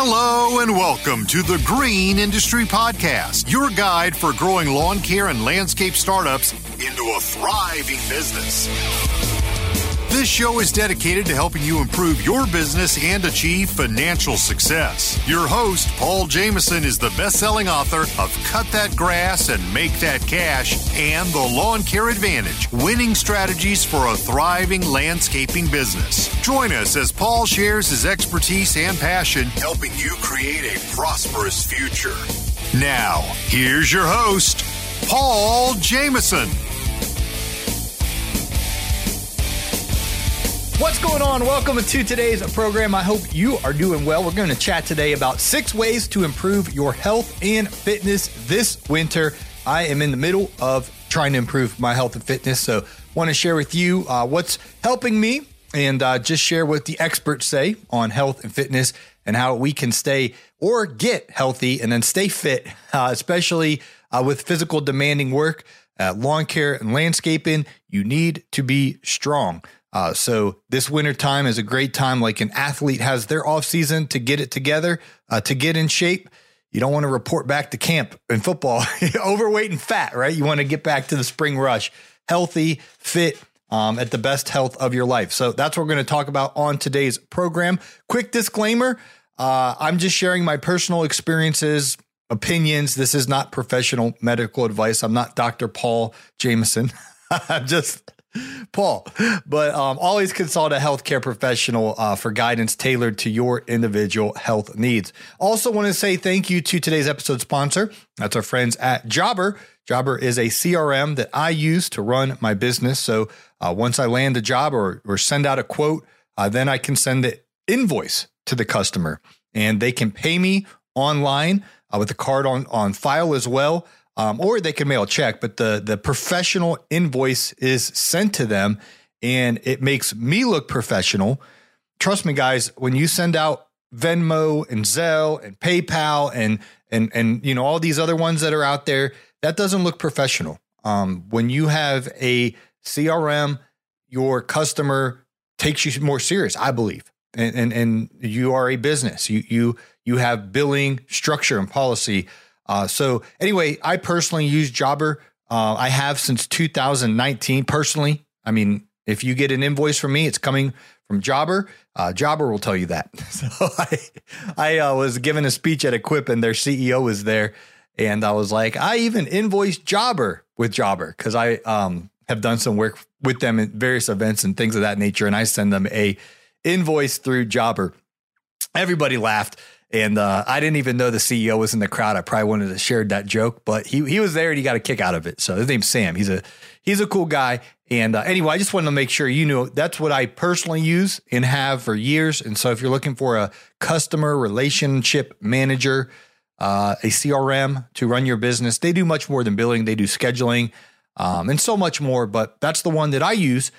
Hello and welcome to the Green Industry Podcast, your guide for growing lawn care and landscape startups into a thriving business. This show is dedicated to helping you improve your business and achieve financial success. Your host, Paul Jamison, is the best selling author of Cut That Grass and Make That Cash and The Lawn Care Advantage Winning Strategies for a Thriving Landscaping Business. Join us as Paul shares his expertise and passion helping you create a prosperous future. Now, here's your host, Paul Jamison. What's going on? Welcome to today's program. I hope you are doing well. We're going to chat today about six ways to improve your health and fitness this winter. I am in the middle of trying to improve my health and fitness, so want to share with you uh, what's helping me and uh, just share what the experts say on health and fitness and how we can stay or get healthy and then stay fit, uh, especially uh, with physical demanding work, uh, lawn care and landscaping. You need to be strong. Uh, so this winter time is a great time, like an athlete has their off season to get it together, uh, to get in shape. You don't want to report back to camp in football overweight and fat, right? You want to get back to the spring rush, healthy, fit, um, at the best health of your life. So that's what we're going to talk about on today's program. Quick disclaimer: uh, I'm just sharing my personal experiences, opinions. This is not professional medical advice. I'm not Dr. Paul Jamison. I'm just Paul, but um, always consult a healthcare professional uh, for guidance tailored to your individual health needs. Also, want to say thank you to today's episode sponsor. That's our friends at Jobber. Jobber is a CRM that I use to run my business. So uh, once I land a job or, or send out a quote, uh, then I can send the invoice to the customer and they can pay me online uh, with a card on, on file as well um, or they can mail a check, but the the professional invoice is sent to them, and it makes me look professional. Trust me, guys. When you send out Venmo and Zelle and PayPal and and and you know all these other ones that are out there, that doesn't look professional. Um, when you have a CRM, your customer takes you more serious. I believe, and and, and you are a business. You you you have billing structure and policy. Uh, so anyway, I personally use Jobber. Uh, I have since 2019 personally. I mean, if you get an invoice from me, it's coming from Jobber. Uh, Jobber will tell you that. So I, I uh, was giving a speech at Equip, and their CEO was there, and I was like, I even invoiced Jobber with Jobber because I um, have done some work with them at various events and things of that nature, and I send them a invoice through Jobber. Everybody laughed. And uh, I didn't even know the CEO was in the crowd. I probably wanted to shared that joke, but he he was there and he got a kick out of it. So his name's Sam. He's a he's a cool guy. And uh, anyway, I just wanted to make sure you know that's what I personally use and have for years. And so if you're looking for a customer relationship manager, uh, a CRM to run your business, they do much more than billing. They do scheduling um, and so much more. But that's the one that I use,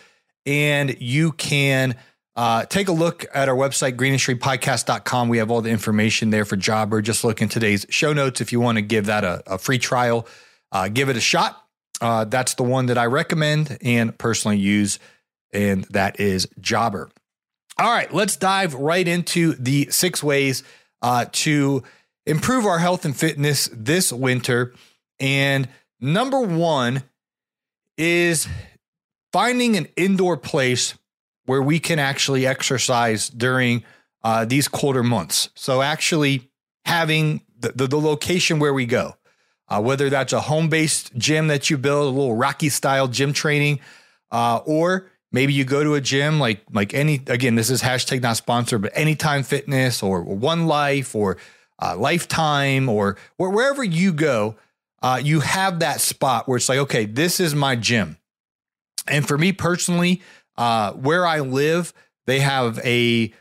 and you can uh, take a look at our website, greenindustrypodcast.com. We have all the information there for Jobber. Just look in today's show notes if you want to give that a, a free trial. Uh, give it a shot. Uh, that's the one that I recommend and personally use, and that is Jobber. All right, let's dive right into the six ways uh, to improve our health and fitness this winter. And number one is finding an indoor place where we can actually exercise during uh, these colder months. So, actually having the, the, the location where we go, uh, whether that's a home based gym that you build, a little Rocky style gym training, uh, or maybe you go to a gym like like any again this is hashtag not sponsored but anytime fitness or one life or uh, lifetime or, or wherever you go uh, you have that spot where it's like okay this is my gym and for me personally uh, where I live, They have a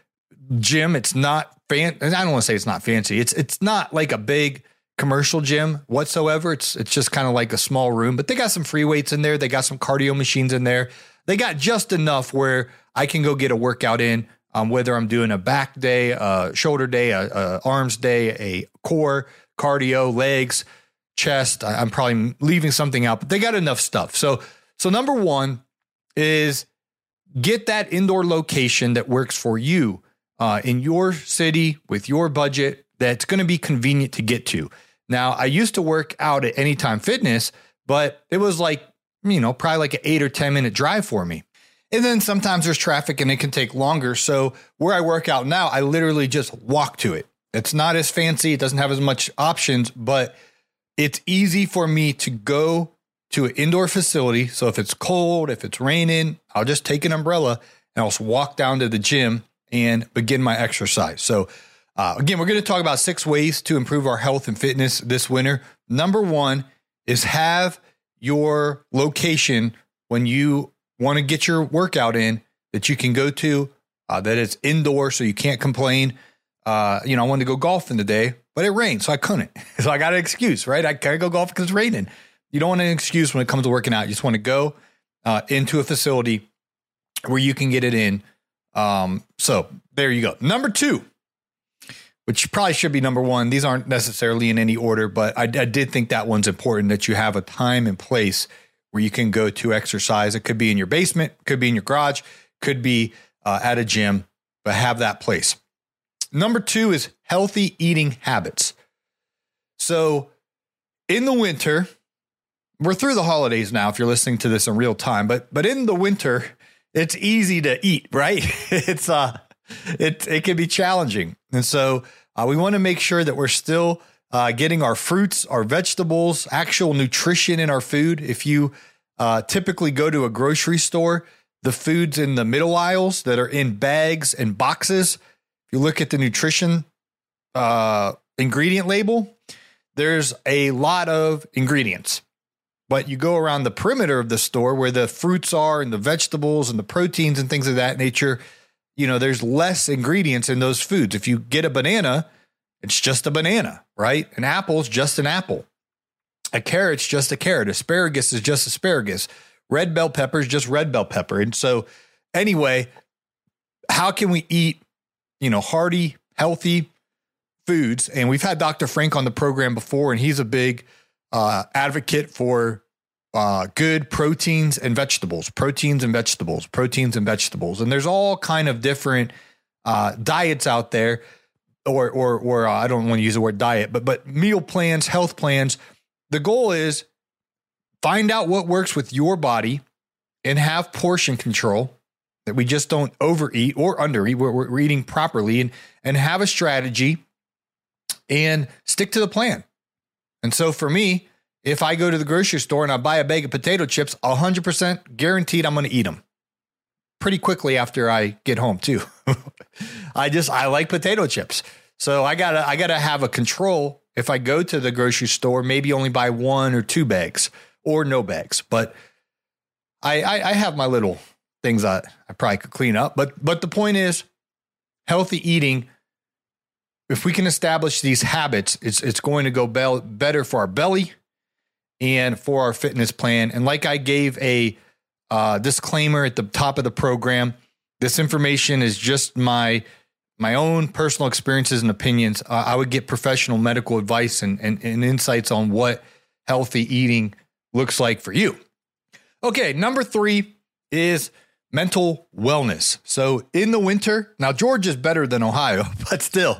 gym. It's not fan. I don't want to say it's not fancy. It's it's not like a big commercial gym whatsoever. It's it's just kind of like a small room, but they got some free weights in there. They got some cardio machines in there. They got just enough where I can go get a workout in. Um, whether I'm doing a back day, a shoulder day, a, a arms day, a core cardio, legs, chest. I, I'm probably leaving something out, but they got enough stuff. So so number one is get that indoor location that works for you uh, in your city with your budget that's going to be convenient to get to. Now, I used to work out at Anytime Fitness, but it was like, you know, probably like an eight or 10 minute drive for me. And then sometimes there's traffic and it can take longer. So where I work out now, I literally just walk to it. It's not as fancy, it doesn't have as much options, but it's easy for me to go to an indoor facility. So if it's cold, if it's raining, I'll just take an umbrella and I'll walk down to the gym and begin my exercise. So uh, again, we're going to talk about six ways to improve our health and fitness this winter. Number one is have your location when you want to get your workout in that you can go to, uh, that it's indoor so you can't complain. Uh, you know, I wanted to go golfing today, but it rained, so I couldn't. So I got an excuse, right? I can't go golf because it's raining. You don't want an excuse when it comes to working out. You just want to go uh, into a facility where you can get it in. Um, so there you go. Number two, which probably should be number one. These aren't necessarily in any order, but I, I, did think that one's important that you have a time and place where you can go to exercise. It could be in your basement, could be in your garage, could be uh, at a gym, but have that place. Number two is healthy eating habits. So in the winter, we're through the holidays now if you're listening to this in real time, but but in the winter, it's easy to eat, right? it's uh it it can be challenging. And so uh, we want to make sure that we're still uh, getting our fruits, our vegetables, actual nutrition in our food. If you uh, typically go to a grocery store, the foods in the middle aisles that are in bags and boxes, if you look at the nutrition uh, ingredient label, there's a lot of ingredients. But you go around the perimeter of the store where the fruits are and the vegetables and the proteins and things of that nature, you know, there's less ingredients in those foods. If you get a banana, it's just a banana, right? An apple is just an apple. A carrot's just a carrot. Asparagus is just asparagus. Red bell pepper is just red bell pepper. And so, anyway, how can we eat, you know, hearty, healthy foods? And we've had Dr. Frank on the program before, and he's a big uh, advocate for uh, good proteins and vegetables, proteins and vegetables, proteins and vegetables, and there's all kind of different uh, diets out there, or or or uh, I don't want to use the word diet, but but meal plans, health plans. The goal is find out what works with your body and have portion control that we just don't overeat or undereat. We're, we're eating properly and and have a strategy and stick to the plan. And so for me, if I go to the grocery store and I buy a bag of potato chips, 100% guaranteed I'm going to eat them pretty quickly after I get home too. I just I like potato chips. So I got to I got to have a control if I go to the grocery store, maybe only buy one or two bags or no bags. But I I, I have my little things I, I probably could clean up. But but the point is healthy eating if we can establish these habits, it's it's going to go be- better for our belly and for our fitness plan. And like I gave a uh, disclaimer at the top of the program, this information is just my my own personal experiences and opinions. Uh, I would get professional medical advice and, and, and insights on what healthy eating looks like for you. Okay, number three is mental wellness. So in the winter, now Georgia's better than Ohio, but still,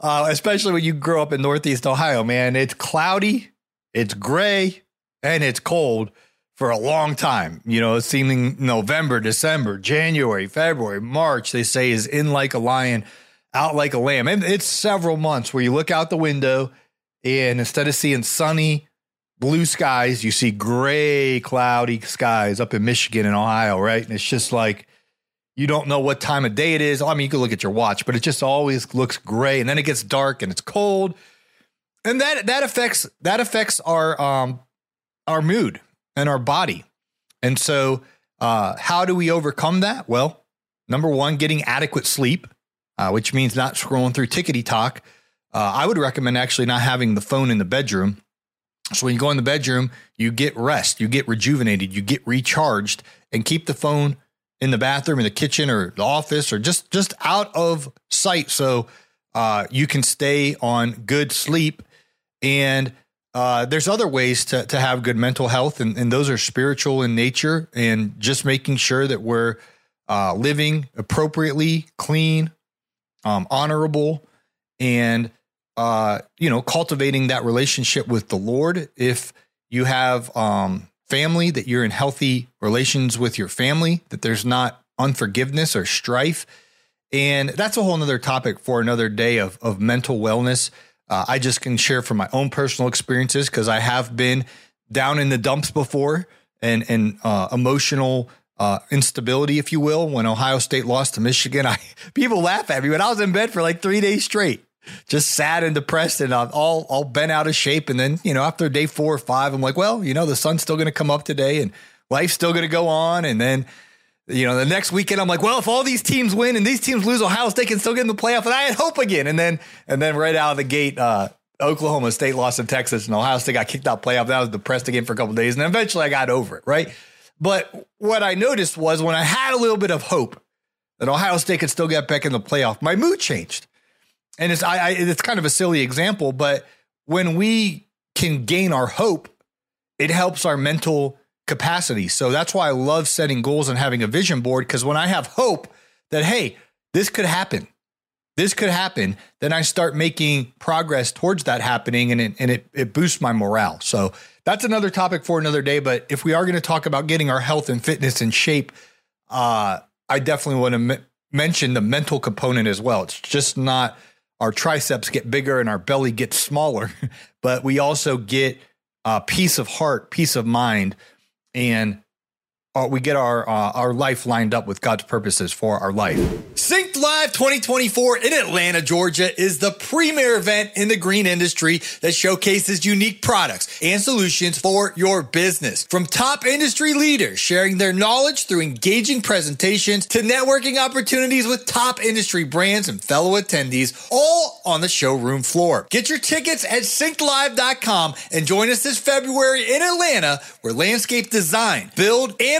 uh, especially when you grow up in Northeast Ohio, man, it's cloudy it's gray and it's cold for a long time. You know, seeming November, December, January, February, March, they say is in like a lion, out like a lamb. And it's several months where you look out the window and instead of seeing sunny, blue skies, you see gray, cloudy skies up in Michigan and Ohio, right? And it's just like, you don't know what time of day it is. I mean, you can look at your watch, but it just always looks gray. And then it gets dark and it's cold and that that affects that affects our um our mood and our body. And so uh how do we overcome that? Well, number one, getting adequate sleep, uh, which means not scrolling through tickety talk. Uh, I would recommend actually not having the phone in the bedroom. So when you go in the bedroom, you get rest, you get rejuvenated, you get recharged, and keep the phone in the bathroom, in the kitchen, or the office, or just just out of sight, so uh, you can stay on good sleep. And uh, there's other ways to to have good mental health, and, and those are spiritual in nature, and just making sure that we're uh, living appropriately, clean, um, honorable, and uh, you know, cultivating that relationship with the Lord. If you have um, family, that you're in healthy relations with your family, that there's not unforgiveness or strife. And that's a whole nother topic for another day of, of mental wellness. Uh, I just can share from my own personal experiences because I have been down in the dumps before and, and uh, emotional uh, instability, if you will. When Ohio State lost to Michigan, I people laugh at me, but I was in bed for like three days straight just sad and depressed and all all bent out of shape. And then you know after day four or five, I'm like, well, you know the sun's still going to come up today and life's still going to go on. And then you know the next weekend, I'm like, well, if all these teams win and these teams lose, Ohio State can still get in the playoff, and I had hope again. And then and then right out of the gate. uh Oklahoma State lost in Texas and Ohio State got kicked out playoff. That was depressed again for a couple days. And eventually I got over it, right? But what I noticed was when I had a little bit of hope that Ohio State could still get back in the playoff, my mood changed and it's I, I it's kind of a silly example, but when we can gain our hope, it helps our mental capacity. So that's why I love setting goals and having a vision board because when I have hope that hey, this could happen, this could happen, then I start making progress towards that happening, and it and it, it boosts my morale. So that's another topic for another day. But if we are going to talk about getting our health and fitness in shape, uh, I definitely want to m- mention the mental component as well. It's just not our triceps get bigger and our belly gets smaller, but we also get a peace of heart, peace of mind, and uh, we get our uh, our life lined up with God's purposes for our life. Synced Live 2024 in Atlanta, Georgia is the premier event in the green industry that showcases unique products and solutions for your business. From top industry leaders sharing their knowledge through engaging presentations to networking opportunities with top industry brands and fellow attendees, all on the showroom floor. Get your tickets at syncedlive.com and join us this February in Atlanta where landscape design, build, and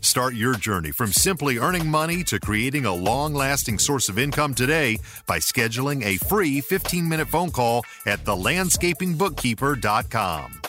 Start your journey from simply earning money to creating a long lasting source of income today by scheduling a free 15 minute phone call at thelandscapingbookkeeper.com.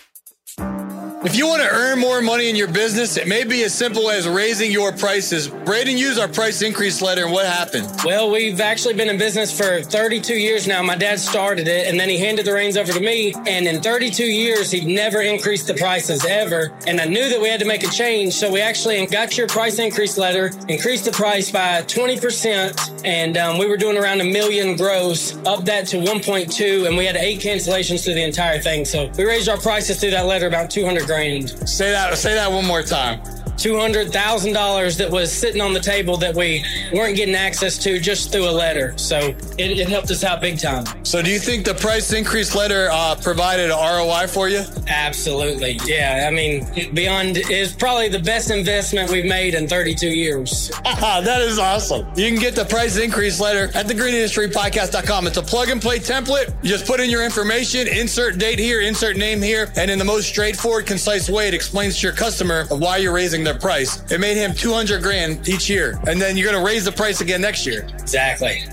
If you want to earn more money in your business, it may be as simple as raising your prices. Braden used our price increase letter, and what happened? Well, we've actually been in business for 32 years now. My dad started it, and then he handed the reins over to me. And in 32 years, he'd never increased the prices ever. And I knew that we had to make a change, so we actually got your price increase letter, increased the price by 20%, and um, we were doing around a million gross, up that to 1.2, and we had eight cancellations through the entire thing. So we raised our prices through that letter about 200 grand. Say that. Say that one more time. $200,000 that was sitting on the table that we weren't getting access to just through a letter. So it, it helped us out big time. So, do you think the price increase letter uh, provided an ROI for you? Absolutely. Yeah. I mean, beyond is probably the best investment we've made in 32 years. that is awesome. You can get the price increase letter at thegreenindustrypodcast.com. It's a plug and play template. You just put in your information, insert date here, insert name here, and in the most straightforward, concise way, it explains to your customer why you're raising their price. It made him 200 grand each year. And then you're going to raise the price again next year. Exactly.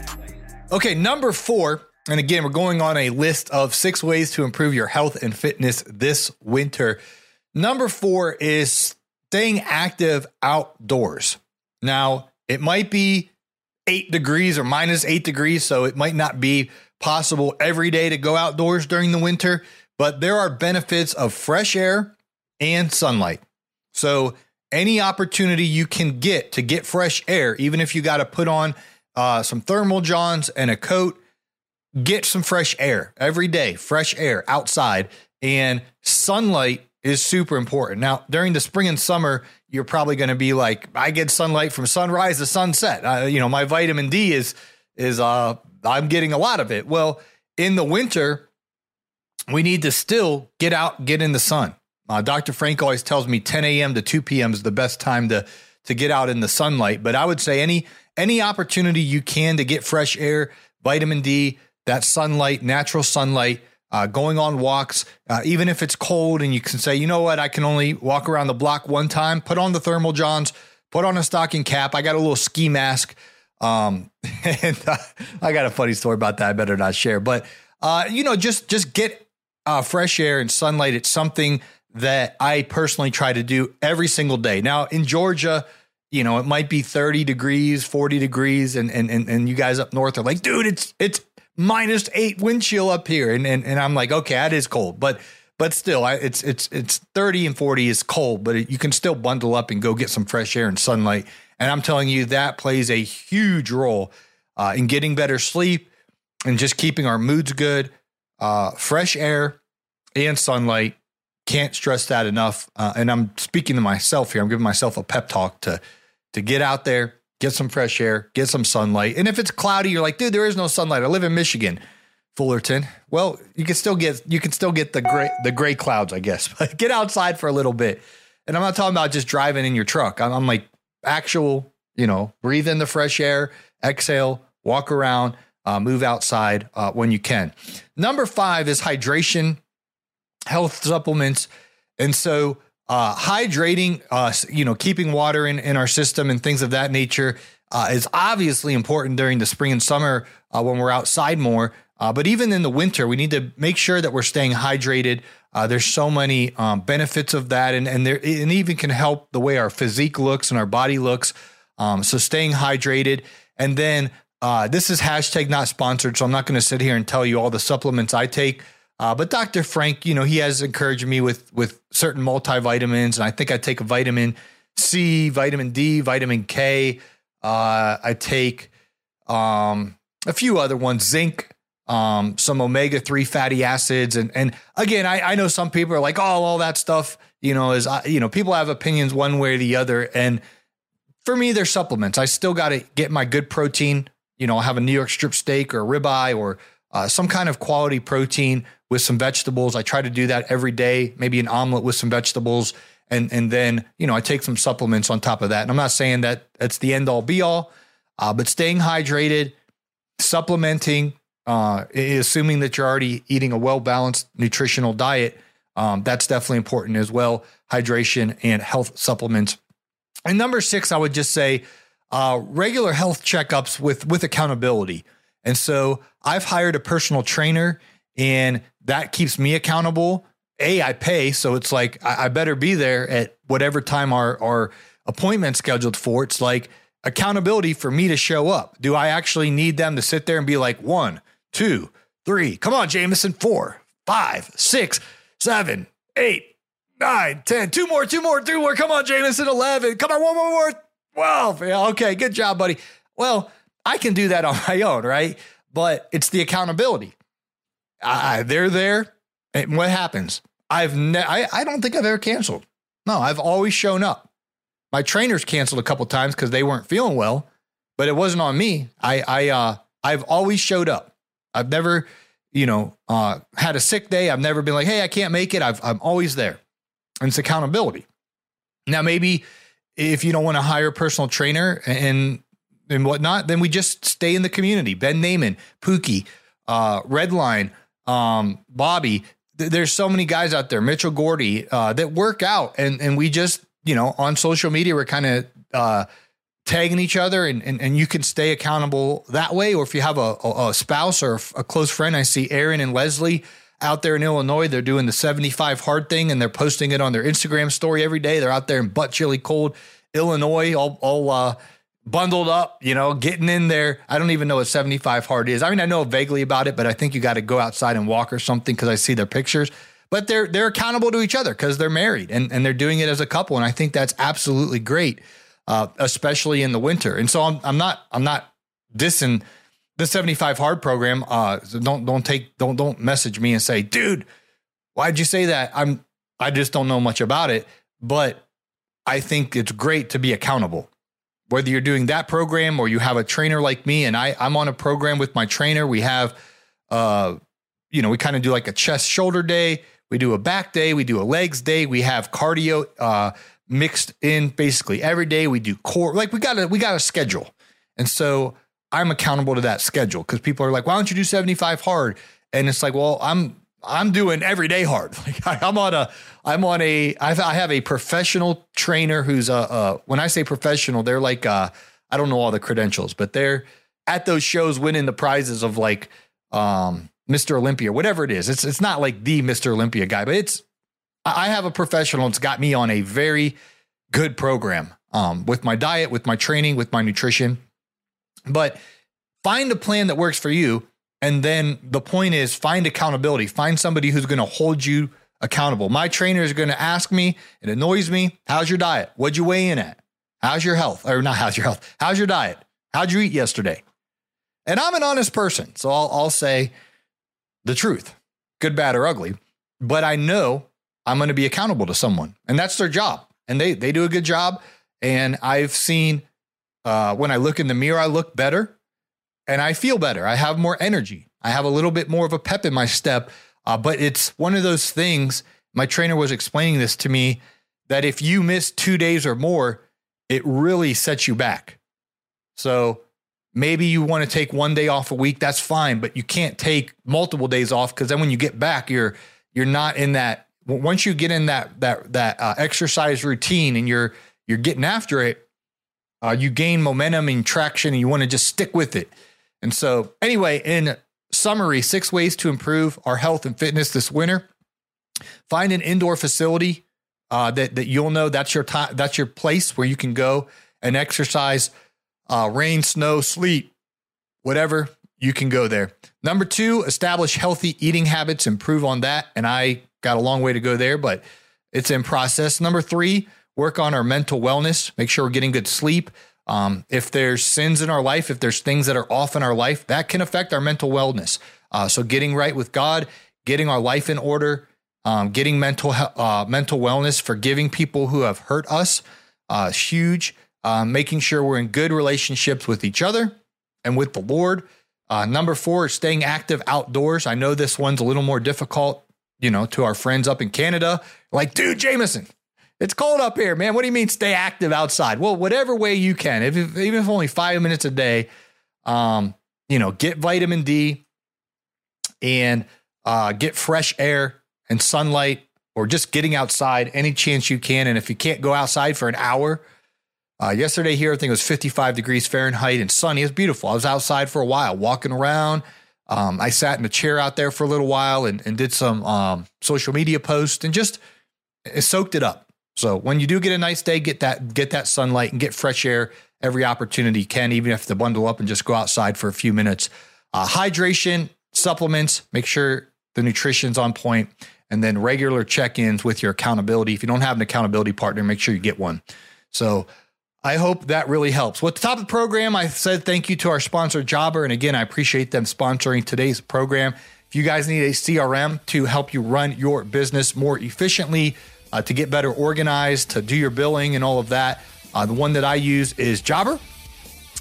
Okay, number four. And again, we're going on a list of six ways to improve your health and fitness this winter. Number four is staying active outdoors. Now, it might be eight degrees or minus eight degrees, so it might not be possible every day to go outdoors during the winter, but there are benefits of fresh air and sunlight. So any opportunity you can get to get fresh air, even if you got to put on uh, some thermal johns, and a coat. Get some fresh air every day, fresh air outside, and sunlight is super important. Now, during the spring and summer, you're probably going to be like, I get sunlight from sunrise to sunset. Uh, you know, my vitamin D is is uh I'm getting a lot of it. Well, in the winter, we need to still get out, get in the sun. Uh, Dr. Frank always tells me 10 a.m. to 2 p.m. is the best time to to get out in the sunlight. But I would say any any opportunity you can to get fresh air, vitamin D, that sunlight, natural sunlight, uh, going on walks, uh, even if it's cold and you can say, you know what, I can only walk around the block one time, put on the thermal johns, put on a stocking cap. I got a little ski mask. Um, and uh, I got a funny story about that. I better not share, but, uh, you know, just, just get uh, fresh air and sunlight. It's something that I personally try to do every single day. Now in Georgia, you know, it might be 30 degrees, 40 degrees, and and and, and you guys up north are like, dude, it's it's minus eight wind chill up here. And, and, and I'm like, okay, that is cold, but, but still I, it's, it's, it's 30 and 40 is cold, but you can still bundle up and go get some fresh air and sunlight. And I'm telling you that plays a huge role uh, in getting better sleep and just keeping our moods good. Uh, fresh air and sunlight. Can't stress that enough. Uh, and I'm speaking to myself here. I'm giving myself a pep talk to to get out there, get some fresh air, get some sunlight. And if it's cloudy, you're like, dude, there is no sunlight. I live in Michigan, Fullerton. Well, you can still get you can still get the gray the gray clouds, I guess. But get outside for a little bit. And I'm not talking about just driving in your truck. I'm, I'm like actual, you know, breathe in the fresh air, exhale, walk around, uh, move outside uh, when you can. Number five is hydration, health supplements, and so uh, hydrating, uh, you know, keeping water in, in our system and things of that nature uh, is obviously important during the spring and summer uh, when we're outside more. Uh, but even in the winter, we need to make sure that we're staying hydrated. Uh, there's so many um, benefits of that, and and there and even can help the way our physique looks and our body looks. Um, so staying hydrated, and then this is hashtag not sponsored, so I'm not going to sit here and tell you all the supplements I take. Uh, but Dr. Frank, you know, he has encouraged me with with certain multivitamins, and I think I take a vitamin C, vitamin D, vitamin K. Uh, I take um, a few other ones, zinc, um, some omega three fatty acids, and and again, I, I know some people are like, oh, all that stuff, you know, is uh, you know, people have opinions one way or the other, and for me, they're supplements. I still got to get my good protein. You know, I have a New York strip steak or ribeye or uh, some kind of quality protein with some vegetables. I try to do that every day, maybe an omelet with some vegetables. And, and then, you know, I take some supplements on top of that. And I'm not saying that that's the end all be all, uh, but staying hydrated, supplementing, uh, assuming that you're already eating a well balanced nutritional diet, um, that's definitely important as well. Hydration and health supplements. And number six, I would just say uh, regular health checkups with with accountability. And so I've hired a personal trainer and that keeps me accountable. A, I pay, so it's like I, I better be there at whatever time our our appointment scheduled for. It's like accountability for me to show up. Do I actually need them to sit there and be like one, two, three? Come on, Jamison, four, five, six, seven, eight, nine, ten. Two more, two more, two more. Come on, Jamison, eleven. Come on, one more, more. Twelve. Yeah, okay, good job, buddy. Well, I can do that on my own, right? But it's the accountability. I, they're there. And what happens? I've ne- I, I don't think I've ever canceled. No, I've always shown up. My trainers canceled a couple times because they weren't feeling well, but it wasn't on me. I I uh I've always showed up. I've never, you know, uh had a sick day. I've never been like, hey, I can't make it. I've I'm always there. And it's accountability. Now, maybe if you don't want to hire a personal trainer and and whatnot, then we just stay in the community. Ben Naaman, Pookie, uh, Redline, um, Bobby. Th- there's so many guys out there, Mitchell Gordy, uh, that work out, and and we just you know on social media we're kind of uh, tagging each other, and, and and you can stay accountable that way. Or if you have a, a, a spouse or a close friend, I see Aaron and Leslie out there in Illinois. They're doing the 75 hard thing, and they're posting it on their Instagram story every day. They're out there in butt chilly cold Illinois, all all. Uh, bundled up, you know, getting in there. I don't even know what 75 hard is. I mean, I know vaguely about it, but I think you got to go outside and walk or something because I see their pictures. But they're they're accountable to each other because they're married and, and they're doing it as a couple. And I think that's absolutely great, uh, especially in the winter. And so I'm I'm not I'm not dissing the 75 hard program. Uh, so don't don't take don't don't message me and say, dude, why'd you say that? I'm I just don't know much about it, but I think it's great to be accountable. Whether you're doing that program or you have a trainer like me, and I I'm on a program with my trainer. We have, uh, you know, we kind of do like a chest shoulder day. We do a back day. We do a legs day. We have cardio uh, mixed in basically every day. We do core. Like we got a we got a schedule, and so I'm accountable to that schedule because people are like, why don't you do 75 hard? And it's like, well, I'm I'm doing every day hard. Like I, am on a I'm on a I have a professional trainer who's a, a when I say professional, they're like uh, I don't know all the credentials, but they're at those shows winning the prizes of like um, Mr. Olympia, whatever it is. It's it's not like the Mr. Olympia guy, but it's I have a professional. It's got me on a very good program um, with my diet, with my training, with my nutrition. But find a plan that works for you. And then the point is find accountability. Find somebody who's going to hold you accountable. My trainer is going to ask me, it annoys me, how's your diet? What'd you weigh in at? How's your health? Or not how's your health? How's your diet? How'd you eat yesterday? And I'm an honest person. So I'll, I'll say, the truth, good, bad, or ugly. But I know I'm going to be accountable to someone, and that's their job. And they they do a good job. And I've seen uh, when I look in the mirror, I look better, and I feel better. I have more energy. I have a little bit more of a pep in my step. Uh, but it's one of those things. My trainer was explaining this to me that if you miss two days or more, it really sets you back. So Maybe you want to take one day off a week, that's fine, but you can't take multiple days off because then when you get back, you're you're not in that. Once you get in that that that uh, exercise routine and you're you're getting after it, uh, you gain momentum and traction, and you want to just stick with it. And so, anyway, in summary, six ways to improve our health and fitness this winter. Find an indoor facility uh, that that you'll know that's your time, that's your place where you can go and exercise uh, rain, snow, sleet, whatever, you can go there. Number two, establish healthy eating habits, improve on that. And I got a long way to go there, but it's in process. Number three, work on our mental wellness, make sure we're getting good sleep. Um, if there's sins in our life, if there's things that are off in our life, that can affect our mental wellness. Uh, so getting right with God, getting our life in order, um, getting mental uh, mental wellness, forgiving people who have hurt us, uh, huge uh, making sure we're in good relationships with each other and with the Lord. Uh, number four is staying active outdoors. I know this one's a little more difficult, you know, to our friends up in Canada. Like, dude, Jamison, it's cold up here, man. What do you mean stay active outside? Well, whatever way you can, if, if even if only five minutes a day, um, you know, get vitamin D and uh, get fresh air and sunlight or just getting outside any chance you can. And if you can't go outside for an hour, uh, yesterday here, I think it was 55 degrees Fahrenheit and sunny. It was beautiful. I was outside for a while, walking around. Um, I sat in a chair out there for a little while and, and did some um, social media posts and just soaked it up. So when you do get a nice day, get that get that sunlight and get fresh air every opportunity you can, even if to bundle up and just go outside for a few minutes. Uh, hydration, supplements, make sure the nutrition's on point, and then regular check-ins with your accountability. If you don't have an accountability partner, make sure you get one. So I hope that really helps. With the top of the program, I said thank you to our sponsor, Jobber. And again, I appreciate them sponsoring today's program. If you guys need a CRM to help you run your business more efficiently, uh, to get better organized, to do your billing and all of that, uh, the one that I use is Jobber.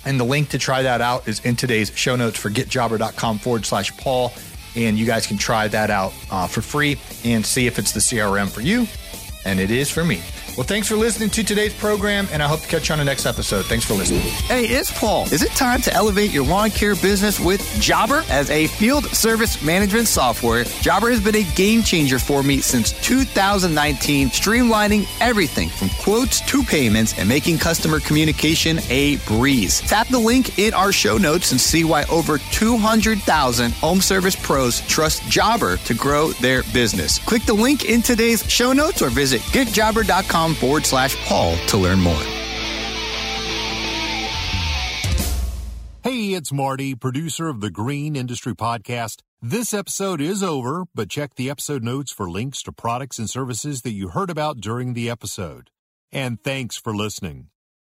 And the link to try that out is in today's show notes for getjobber.com forward slash Paul. And you guys can try that out uh, for free and see if it's the CRM for you. And it is for me. Well, thanks for listening to today's program, and I hope to catch you on the next episode. Thanks for listening. Hey, it's Paul. Is it time to elevate your lawn care business with Jobber? As a field service management software, Jobber has been a game changer for me since 2019, streamlining everything from quotes to payments and making customer communication a breeze. Tap the link in our show notes and see why over 200,000 home service pros trust Jobber to grow their business. Click the link in today's show notes or visit getjobber.com forward slash Paul to learn more. Hey, it's Marty, producer of the Green Industry Podcast. This episode is over, but check the episode notes for links to products and services that you heard about during the episode. And thanks for listening.